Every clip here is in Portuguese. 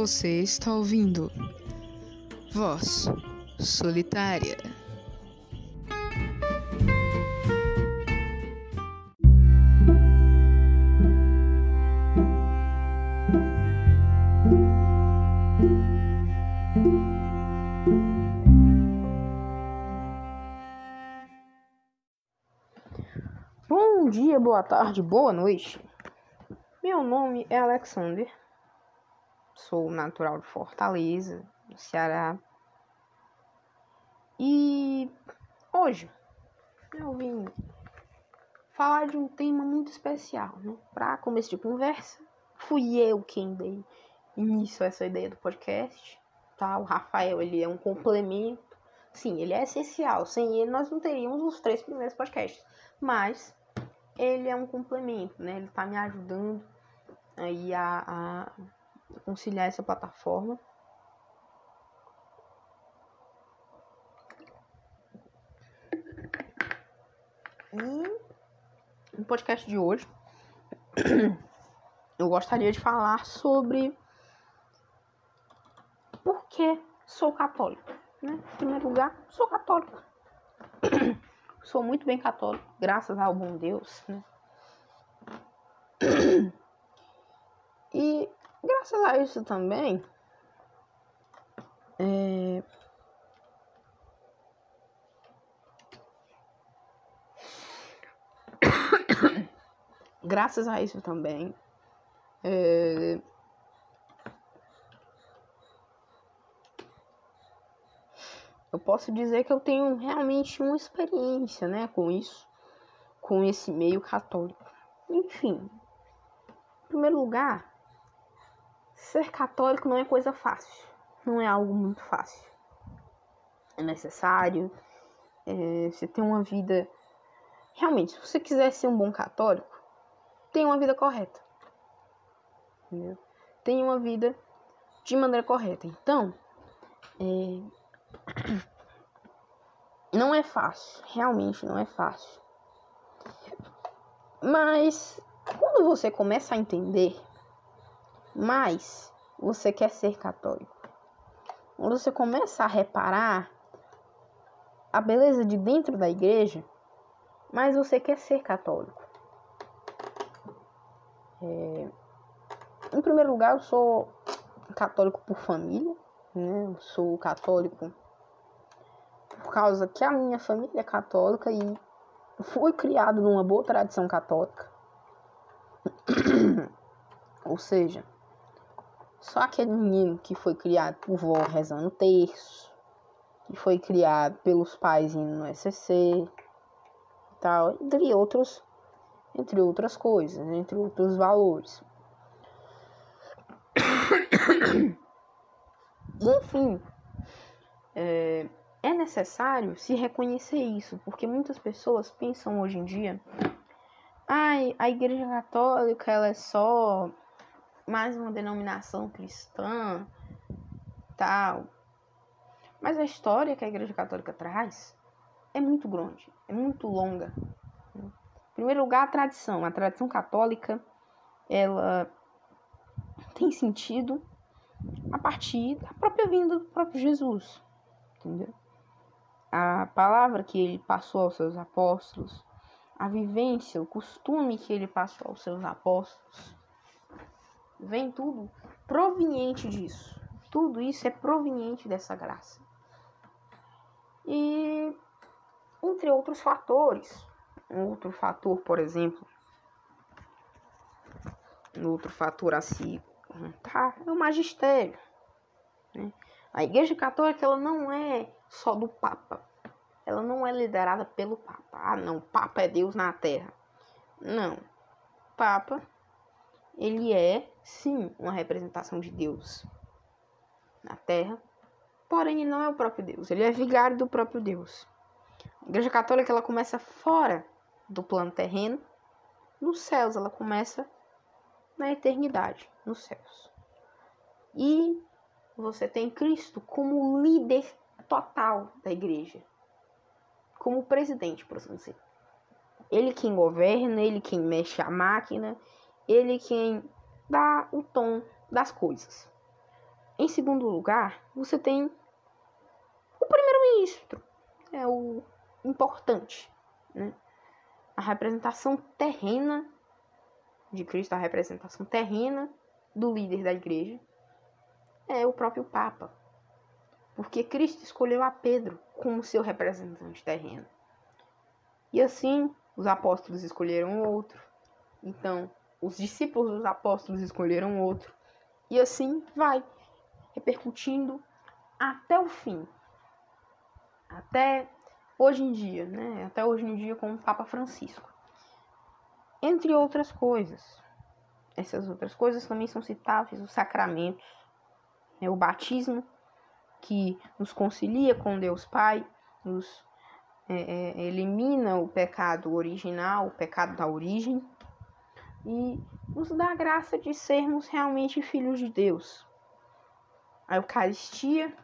Você está ouvindo Voz Solitária. Bom dia, boa tarde, boa noite. Meu nome é Alexander. Sou natural de Fortaleza, no Ceará. E hoje eu vim falar de um tema muito especial, né? Para começo de conversa, fui eu quem dei início a essa ideia do podcast, tá? O Rafael, ele é um complemento. Sim, ele é essencial. Sem ele nós não teríamos os três primeiros podcasts. Mas ele é um complemento, né? Ele tá me ajudando aí a, a conciliar essa plataforma. E no podcast de hoje eu gostaria de falar sobre por que sou católico. Né? Em primeiro lugar, sou católico. sou muito bem católico, graças ao bom Deus. Né? E graças a isso também, é, graças a isso também, é, eu posso dizer que eu tenho realmente uma experiência, né, com isso, com esse meio católico. Enfim, em primeiro lugar, ser católico não é coisa fácil, não é algo muito fácil. É necessário, é, você tem uma vida. Realmente, se você quiser ser um bom católico, tenha uma vida correta. Entendeu? Tenha uma vida de maneira correta. Então, é... não é fácil, realmente não é fácil. Mas quando você começa a entender mais você quer ser católico. Quando você começa a reparar a beleza de dentro da igreja, mas você quer ser católico. É... Em primeiro lugar, eu sou católico por família, né? Eu sou católico por causa que a minha família é católica e fui criado numa boa tradição católica. Ou seja, só aquele menino que foi criado por vó rezando terço, que foi criado pelos pais indo no SCC e tal, entre outros, entre outras coisas, entre outros valores. Enfim, é, é necessário se reconhecer isso, porque muitas pessoas pensam hoje em dia, ai, a igreja católica ela é só mais uma denominação cristã, tal. Mas a história que a Igreja Católica traz é muito grande, é muito longa. Em primeiro lugar, a tradição. A tradição católica, ela tem sentido a partir da própria vinda do próprio Jesus, entendeu? A palavra que ele passou aos seus apóstolos, a vivência, o costume que ele passou aos seus apóstolos, vem tudo proveniente disso. Tudo isso é proveniente dessa graça. E entre outros fatores, um outro fator, por exemplo, um outro fator a se contar é o magistério. Né? A Igreja Católica ela não é só do Papa. Ela não é liderada pelo Papa. Ah, não, Papa é Deus na Terra. Não. Papa ele é, sim, uma representação de Deus na Terra, porém ele não é o próprio Deus, ele é vigário do próprio Deus. A Igreja Católica ela começa fora do plano terreno, nos céus ela começa na eternidade, nos céus. E você tem Cristo como líder total da igreja, como presidente, por assim dizer. Ele quem governa, ele quem mexe a máquina, ele quem dá o tom das coisas. Em segundo lugar, você tem o primeiro-ministro, é o importante, né? A representação terrena de Cristo, a representação terrena do líder da igreja, é o próprio Papa. Porque Cristo escolheu a Pedro como seu representante terreno. E assim, os apóstolos escolheram outro. Então, os discípulos dos apóstolos escolheram outro. E assim vai repercutindo até o fim. Até hoje em dia, né? Até hoje em dia com o Papa Francisco. Entre outras coisas. Essas outras coisas também são citáveis os sacramentos, né? o batismo, que nos concilia com Deus Pai, nos é, é, elimina o pecado original, o pecado da origem, e nos dá a graça de sermos realmente filhos de Deus. A Eucaristia,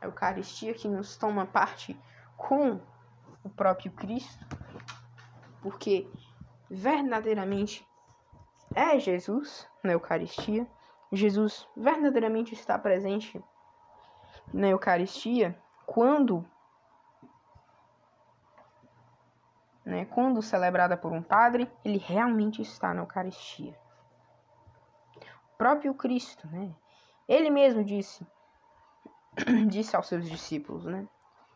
a Eucaristia que nos toma parte com o próprio Cristo, porque verdadeiramente é Jesus na Eucaristia. Jesus verdadeiramente está presente na Eucaristia quando né, quando celebrada por um padre, ele realmente está na Eucaristia. O próprio Cristo, né? Ele mesmo disse disse aos seus discípulos, né?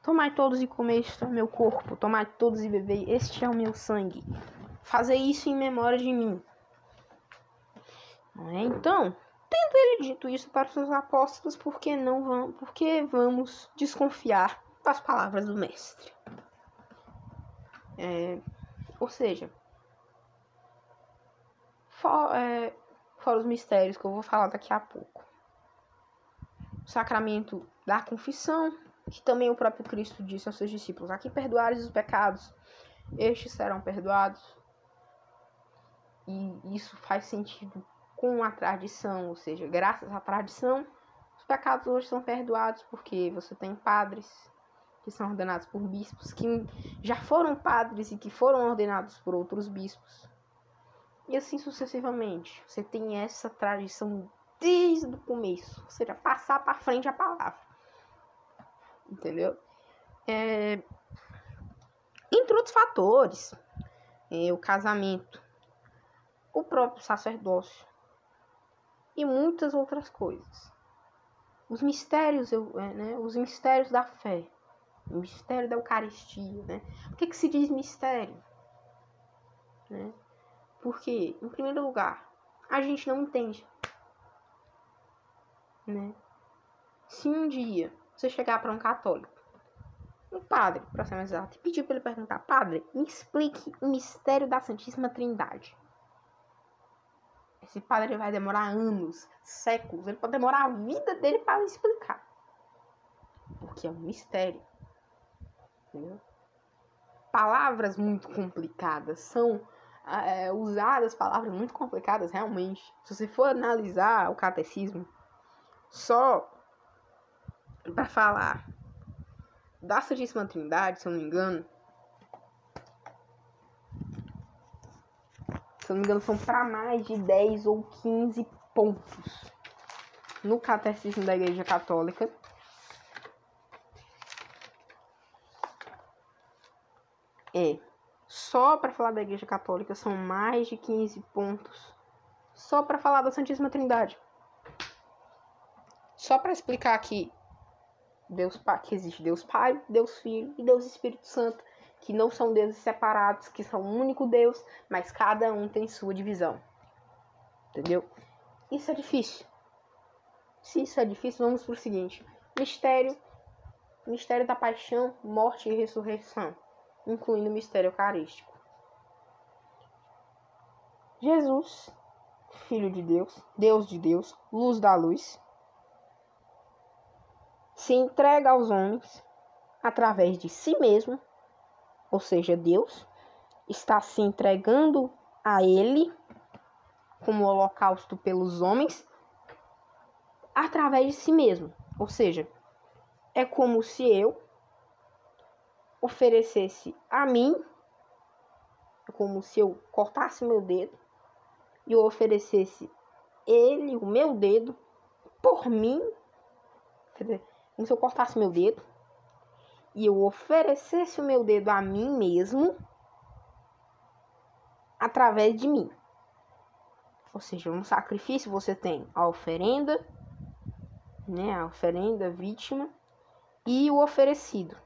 Tomai todos e comei, este é meu corpo. Tomai todos e bebei, este é o meu sangue. Fazei isso em memória de mim. É? Então, tendo ele dito isso para os seus apóstolos, por que não vamos, porque vamos desconfiar das palavras do mestre? É, ou seja, for, é, fora os mistérios que eu vou falar daqui a pouco. O sacramento da confissão, que também o próprio Cristo disse aos seus discípulos: Aqui perdoares os pecados, estes serão perdoados. E isso faz sentido com a tradição, ou seja, graças à tradição, os pecados hoje são perdoados porque você tem padres que são ordenados por bispos que já foram padres e que foram ordenados por outros bispos. E assim sucessivamente. Você tem essa tradição desde o começo, ou seja, passar para frente a palavra. Entendeu? É... Entre outros fatores, é, o casamento, o próprio sacerdócio, e muitas outras coisas. Os mistérios, é, né, os mistérios da fé, o mistério da Eucaristia, né? Por que, que se diz mistério? Né? Porque, em primeiro lugar, a gente não entende. Né? Se um dia você chegar para um católico, um padre, para ser mais exato, e pedir para ele perguntar, padre, me explique o mistério da Santíssima Trindade. Esse padre vai demorar anos, séculos, ele pode demorar a vida dele para explicar. Porque é um mistério. Palavras muito complicadas são é, usadas palavras muito complicadas realmente. Se você for analisar o catecismo só para falar da Santíssima Trindade, se eu não me engano, se eu não me engano, são para mais de 10 ou 15 pontos no Catecismo da Igreja Católica. É, só para falar da Igreja Católica são mais de 15 pontos. Só para falar da Santíssima Trindade. Só para explicar aqui Deus que existe Deus Pai, Deus Filho e Deus Espírito Santo que não são deuses separados, que são um único Deus, mas cada um tem sua divisão. Entendeu? Isso é difícil. Se isso é difícil, vamos para o seguinte: mistério, mistério da paixão, morte e ressurreição, incluindo o mistério eucarístico. Jesus, Filho de Deus, Deus de Deus, luz da luz, se entrega aos homens através de si mesmo ou seja, Deus, está se entregando a Ele como holocausto pelos homens através de si mesmo. Ou seja, é como se eu oferecesse a mim, como se eu cortasse meu dedo e eu oferecesse ele, o meu dedo, por mim, dizer, como se eu cortasse meu dedo e eu oferecesse o meu dedo a mim mesmo através de mim. Ou seja, no sacrifício você tem a oferenda, né, a oferenda, a vítima e o oferecido.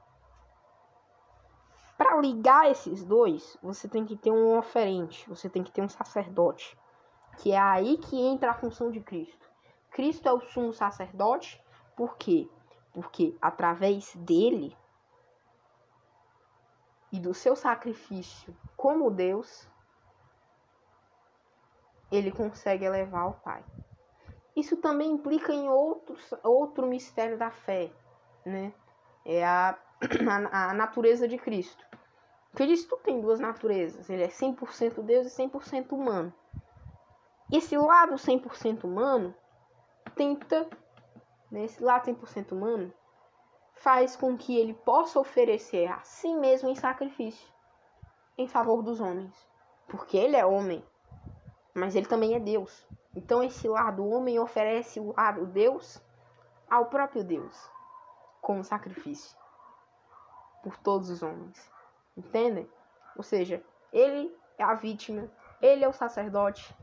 Para ligar esses dois, você tem que ter um oferente, você tem que ter um sacerdote, que é aí que entra a função de Cristo. Cristo é o sumo sacerdote, por quê? Porque através dele e do seu sacrifício como Deus, ele consegue elevar ao Pai. Isso também implica em outros, outro mistério da fé, né? É a, a, a natureza de Cristo. Cristo tem duas naturezas, ele é 100% Deus e 100% humano. Esse lado 100% humano tenta, né, esse lado 100% humano, faz com que ele possa oferecer a si mesmo em sacrifício em favor dos homens. Porque ele é homem, mas ele também é Deus. Então esse lado homem oferece o lado Deus ao próprio Deus como sacrifício por todos os homens. Entendem? Ou seja, ele é a vítima, ele é o sacerdote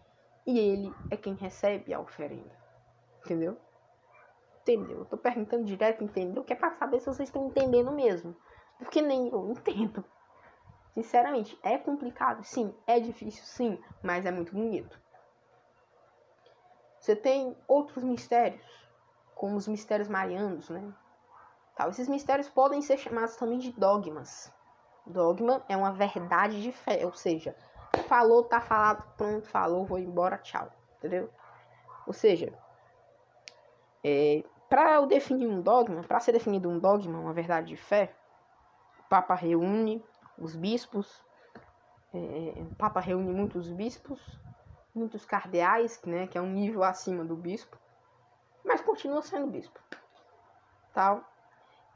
e ele é quem recebe a oferenda. Entendeu? Entendeu? Eu tô perguntando direto, entendeu? Que é pra saber se vocês estão entendendo mesmo. Porque nem eu entendo. Sinceramente, é complicado, sim. É difícil, sim. Mas é muito bonito. Você tem outros mistérios, como os mistérios marianos, né? Tal. Esses mistérios podem ser chamados também de dogmas. Dogma é uma verdade de fé, ou seja, falou, tá falado, pronto, falou, vou embora, tchau, entendeu? Ou seja, é, para eu definir um dogma, para ser definido um dogma, uma verdade de fé, o Papa reúne os bispos, é, o Papa reúne muitos bispos, muitos cardeais, né, que é um nível acima do bispo, mas continua sendo bispo, tal.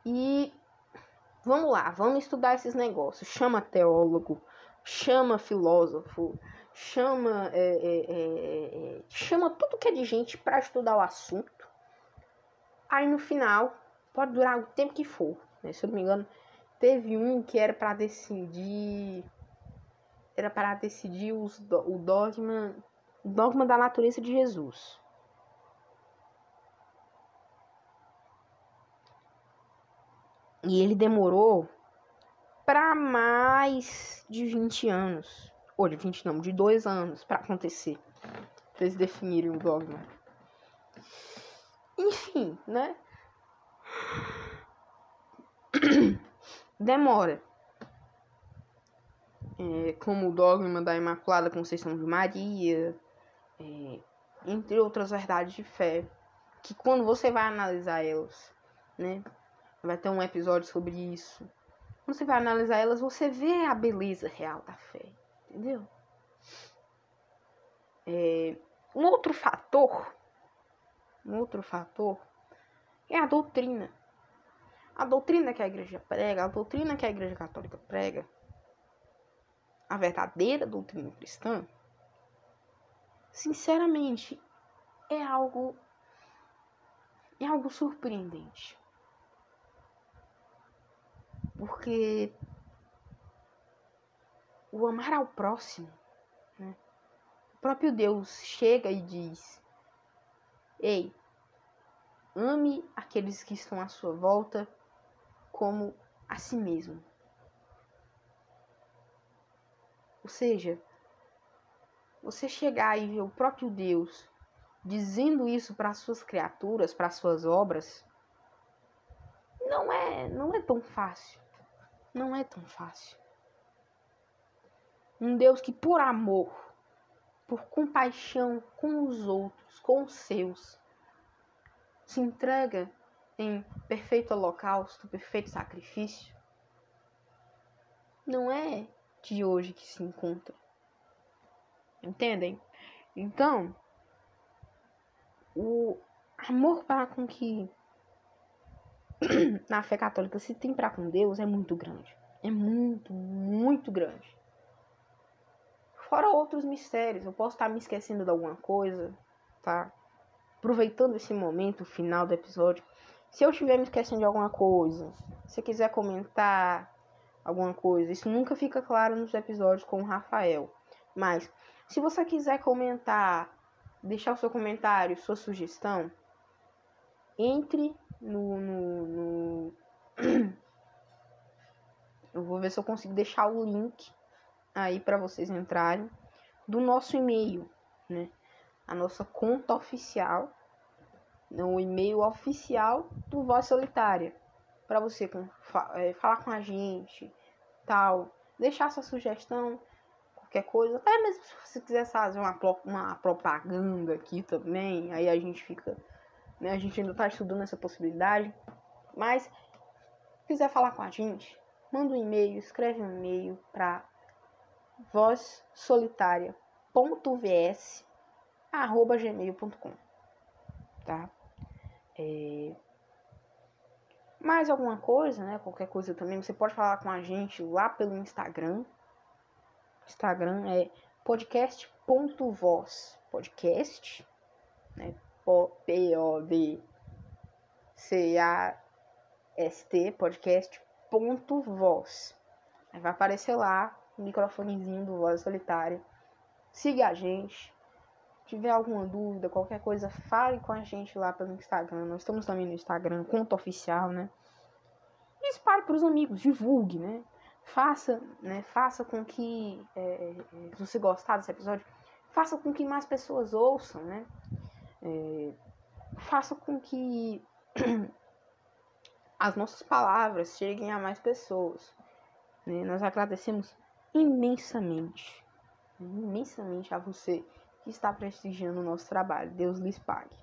E Vamos lá, vamos estudar esses negócios. Chama teólogo, chama filósofo, chama, é, é, é, é chama tudo que é de gente para estudar o assunto. Aí no final, pode durar o tempo que for. Né? Se eu não me engano, teve um que era para decidir. Era para decidir os, o dogma, o dogma da natureza de Jesus. E ele demorou para mais de 20 anos. Ou de 20 não, de 2 anos para acontecer. Pra eles definirem o dogma. Enfim, né? Demora. É, como o dogma da Imaculada Conceição de Maria, é, entre outras verdades de fé, que quando você vai analisar elas, né, Vai ter um episódio sobre isso. Quando você vai analisar elas, você vê a beleza real da fé. Entendeu? É, um outro fator, um outro fator é a doutrina. A doutrina que a igreja prega, a doutrina que a igreja católica prega, a verdadeira doutrina cristã, sinceramente, é algo é algo surpreendente. Porque o amar ao próximo, né? o próprio Deus chega e diz: Ei, ame aqueles que estão à sua volta como a si mesmo. Ou seja, você chegar e ver o próprio Deus dizendo isso para as suas criaturas, para as suas obras, não é, não é tão fácil não é tão fácil. Um Deus que, por amor, por compaixão com os outros, com os seus, se entrega em perfeito holocausto, perfeito sacrifício, não é de hoje que se encontra. Entendem? Então, o amor para com que na fé católica se tem para com Deus é muito grande. É muito, muito grande. Fora outros mistérios, eu posso estar me esquecendo de alguma coisa, tá? aproveitando esse momento final do episódio, se eu estiver me esquecendo de alguma coisa, se quiser comentar alguma coisa, isso nunca fica claro nos episódios com o Rafael. Mas se você quiser comentar, deixar o seu comentário, sua sugestão, entre no, no, no... eu vou ver se eu consigo deixar o link aí para vocês entrarem do nosso e-mail, né? A nossa conta oficial, o e-mail oficial do Voz Solitária, para você é, falar com a gente, tal, deixar sua sugestão, qualquer coisa, até mesmo se você quiser fazer uma, uma propaganda aqui também, aí a gente fica, né? A gente ainda está estudando essa possibilidade, mas se quiser falar com a gente, manda um e-mail, escreve um e-mail para vozsolitária.vs@gmail.com, tá? É... Mais alguma coisa, né? Qualquer coisa também, você pode falar com a gente lá pelo Instagram. Instagram é podcast.voz, podcast, né? P-O-D-C-A-S-T, podcast.voz. Vai aparecer lá microfonezinho do Voz Solitária. Siga a gente. Se tiver alguma dúvida, qualquer coisa, fale com a gente lá pelo Instagram. Nós estamos também no Instagram, conta oficial, né? E espalhe para os amigos, divulgue, né? Faça, né? Faça com que, é, se você gostar desse episódio, faça com que mais pessoas ouçam, né? É, faça com que as nossas palavras cheguem a mais pessoas. Né? Nós agradecemos imensamente, imensamente a você que está prestigiando o nosso trabalho. Deus lhes pague.